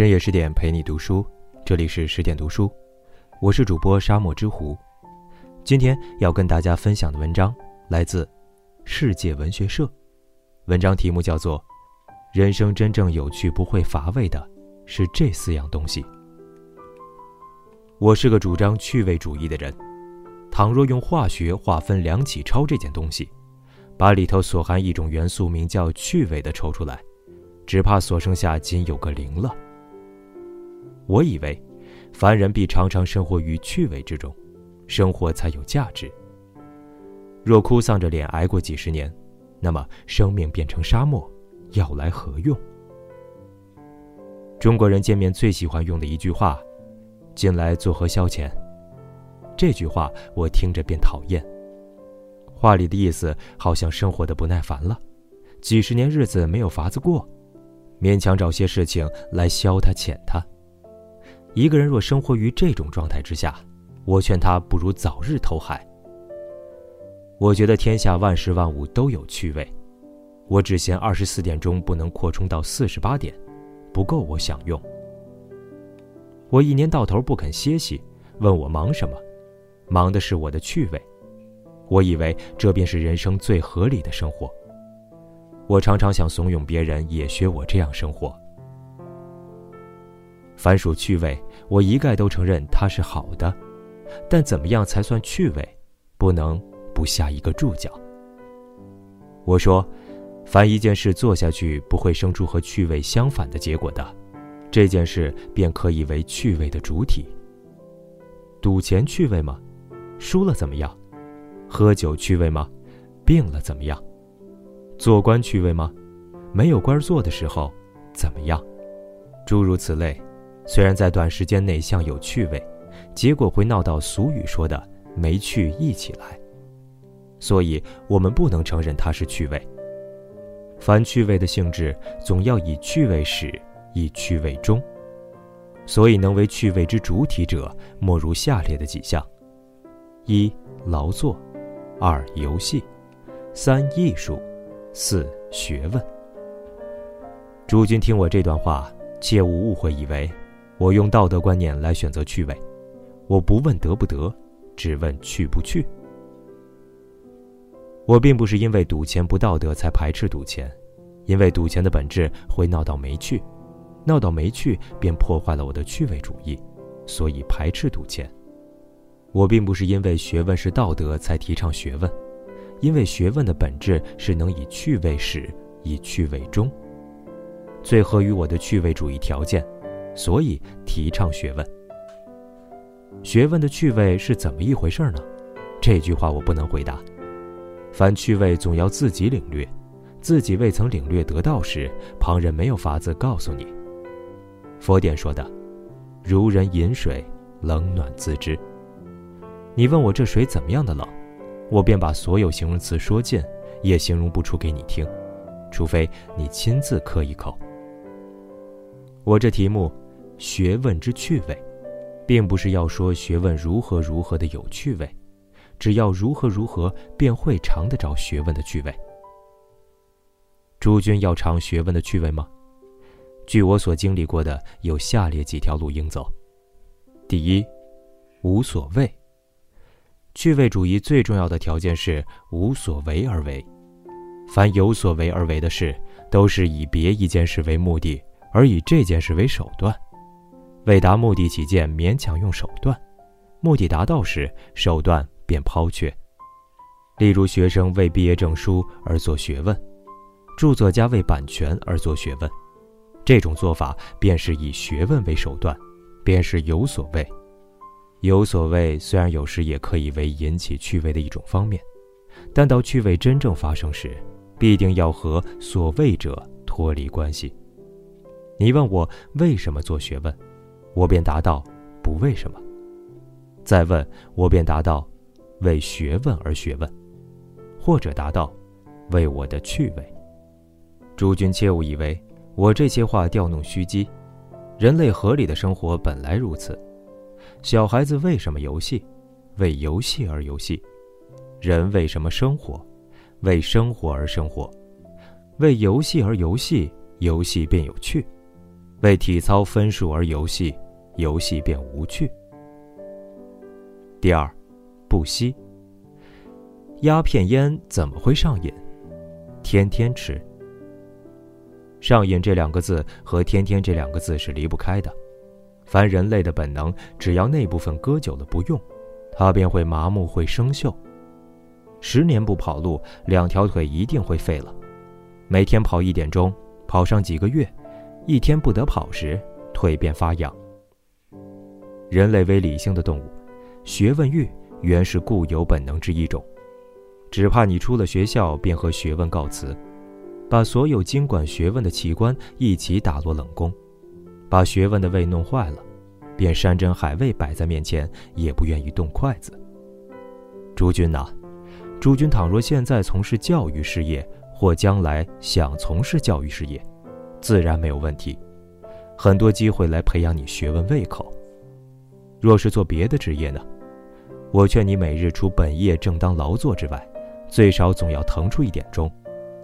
深夜十点陪你读书，这里是十点读书，我是主播沙漠之狐。今天要跟大家分享的文章来自世界文学社，文章题目叫做《人生真正有趣不会乏味的是这四样东西》。我是个主张趣味主义的人，倘若用化学划分梁启超这件东西，把里头所含一种元素名叫趣味的抽出来，只怕所剩下仅有个零了。我以为，凡人必常常生活于趣味之中，生活才有价值。若哭丧着脸挨过几十年，那么生命变成沙漠，要来何用？中国人见面最喜欢用的一句话：“近来作何消遣？”这句话我听着便讨厌。话里的意思好像生活的不耐烦了，几十年日子没有法子过，勉强找些事情来消他遣他。一个人若生活于这种状态之下，我劝他不如早日投海。我觉得天下万事万物都有趣味，我只嫌二十四点钟不能扩充到四十八点，不够我享用。我一年到头不肯歇息，问我忙什么？忙的是我的趣味。我以为这便是人生最合理的生活。我常常想怂恿别人也学我这样生活。凡属趣味，我一概都承认它是好的，但怎么样才算趣味，不能不下一个注脚。我说，凡一件事做下去不会生出和趣味相反的结果的，这件事便可以为趣味的主体。赌钱趣味吗？输了怎么样？喝酒趣味吗？病了怎么样？做官趣味吗？没有官做的时候怎么样？诸如此类。虽然在短时间内像有趣味，结果会闹到俗语说的“没趣一起来”，所以我们不能承认它是趣味。凡趣味的性质，总要以趣味始，以趣味终。所以能为趣味之主体者，莫如下列的几项：一、劳作；二、游戏；三、艺术；四、学问。诸君听我这段话，切勿误会，以为。我用道德观念来选择趣味，我不问得不得，只问去不去。我并不是因为赌钱不道德才排斥赌钱，因为赌钱的本质会闹到没趣，闹到没趣便破坏了我的趣味主义，所以排斥赌钱。我并不是因为学问是道德才提倡学问，因为学问的本质是能以趣味始，以趣味终，最合于我的趣味主义条件。所以提倡学问。学问的趣味是怎么一回事呢？这句话我不能回答。凡趣味总要自己领略，自己未曾领略得到时，旁人没有法子告诉你。佛典说的：“如人饮水，冷暖自知。”你问我这水怎么样的冷，我便把所有形容词说尽，也形容不出给你听，除非你亲自喝一口。我这题目。学问之趣味，并不是要说学问如何如何的有趣味，只要如何如何，便会尝得着学问的趣味。诸君要尝学问的趣味吗？据我所经历过的，有下列几条路应走：第一，无所谓。趣味主义最重要的条件是无所为而为。凡有所为而为的事，都是以别一件事为目的，而以这件事为手段。为达目的起见，勉强用手段；目的达到时，手段便抛却。例如，学生为毕业证书而做学问，著作家为版权而做学问，这种做法便是以学问为手段，便是有所谓。有所谓虽然有时也可以为引起趣味的一种方面，但到趣味真正发生时，必定要和所谓者脱离关系。你问我为什么做学问？我便答道：“不为什么。”再问，我便答道：“为学问而学问。”或者答道：“为我的趣味。”诸君切勿以为我这些话调弄虚机。人类合理的生活本来如此。小孩子为什么游戏？为游戏而游戏。人为什么生活？为生活而生活。为游戏而游戏，游戏便有趣。为体操分数而游戏，游戏便无趣。第二，不吸。鸦片烟怎么会上瘾？天天吃。上瘾这两个字和天天这两个字是离不开的。凡人类的本能，只要那部分搁久了不用，它便会麻木，会生锈。十年不跑路，两条腿一定会废了。每天跑一点钟，跑上几个月，一天不得跑时，腿便发痒。人类为理性的动物，学问欲原是固有本能之一种。只怕你出了学校便和学问告辞，把所有经管学问的器官一起打落冷宫，把学问的胃弄坏了，便山珍海味摆在面前也不愿意动筷子。诸君呐，诸君倘若现在从事教育事业，或将来想从事教育事业，自然没有问题，很多机会来培养你学问胃口。若是做别的职业呢？我劝你每日除本业正当劳作之外，最少总要腾出一点钟，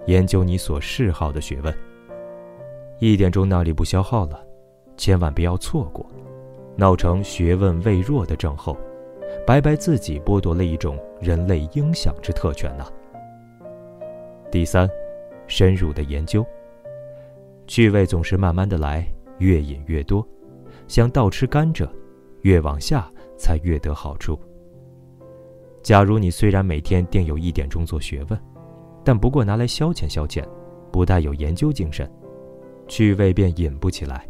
研究你所嗜好的学问。一点钟那里不消耗了，千万不要错过，闹成学问未弱的症候，白白自己剥夺了一种人类应享之特权呐。第三，深入的研究。趣味总是慢慢的来，越饮越多，像倒吃甘蔗，越往下才越得好处。假如你虽然每天定有一点钟做学问，但不过拿来消遣消遣，不带有研究精神，趣味便引不起来；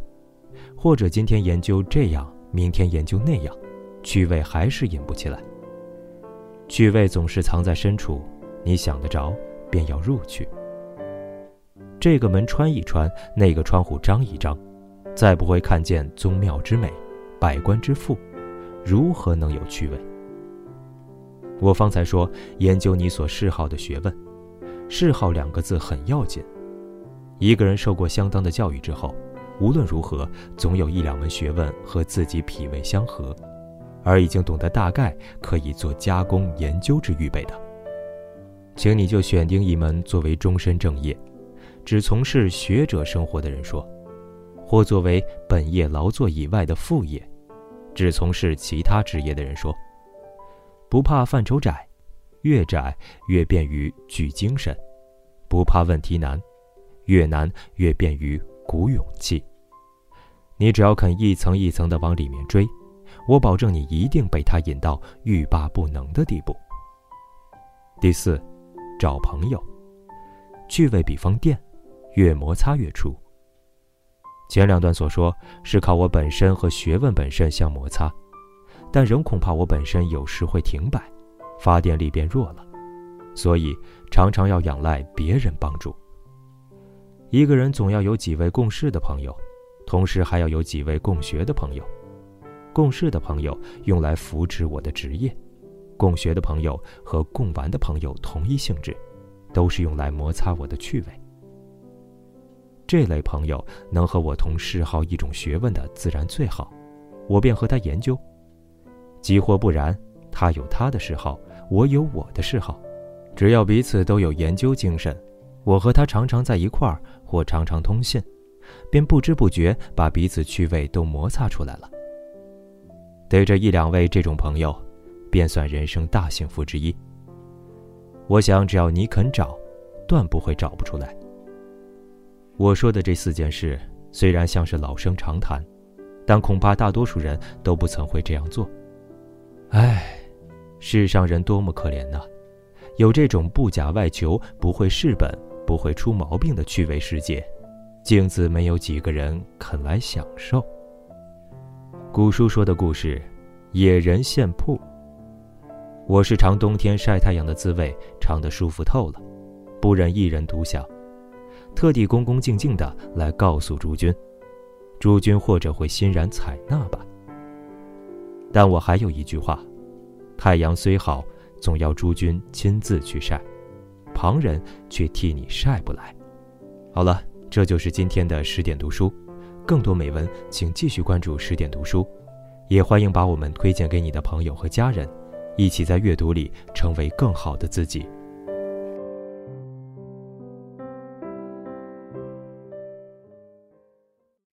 或者今天研究这样，明天研究那样，趣味还是引不起来。趣味总是藏在深处，你想得着，便要入去。这个门穿一穿，那个窗户张一张，再不会看见宗庙之美，百官之富，如何能有趣味？我方才说，研究你所嗜好的学问，嗜好两个字很要紧。一个人受过相当的教育之后，无论如何，总有一两门学问和自己脾胃相合，而已经懂得大概可以做加工研究之预备的，请你就选定一门作为终身正业，只从事学者生活的人说，或作为本业劳作以外的副业，只从事其他职业的人说。不怕范畴窄，越窄越便于聚精神；不怕问题难，越难越便于鼓勇气。你只要肯一层一层的往里面追，我保证你一定被他引到欲罢不能的地步。第四，找朋友，趣味比方电，越摩擦越出。前两段所说是靠我本身和学问本身相摩擦。但仍恐怕我本身有时会停摆，发电力变弱了，所以常常要仰赖别人帮助。一个人总要有几位共事的朋友，同时还要有几位共学的朋友。共事的朋友用来扶持我的职业，共学的朋友和共玩的朋友同一性质，都是用来摩擦我的趣味。这类朋友能和我同嗜好一种学问的，自然最好，我便和他研究。即或不然，他有他的嗜好，我有我的嗜好，只要彼此都有研究精神，我和他常常在一块儿，或常常通信，便不知不觉把彼此趣味都摩擦出来了。对着一两位这种朋友，便算人生大幸福之一。我想，只要你肯找，断不会找不出来。我说的这四件事，虽然像是老生常谈，但恐怕大多数人都不曾会这样做。唉，世上人多么可怜呐！有这种不假外求、不会事本、不会出毛病的趣味世界，镜子没有几个人肯来享受。古书说的故事，野人献铺。我是尝冬天晒太阳的滋味，尝得舒服透了，不忍一人独享，特地恭恭敬敬的来告诉诸君，诸君或者会欣然采纳吧。但我还有一句话：太阳虽好，总要诸君亲自去晒，旁人却替你晒不来。好了，这就是今天的十点读书。更多美文，请继续关注十点读书，也欢迎把我们推荐给你的朋友和家人，一起在阅读里成为更好的自己。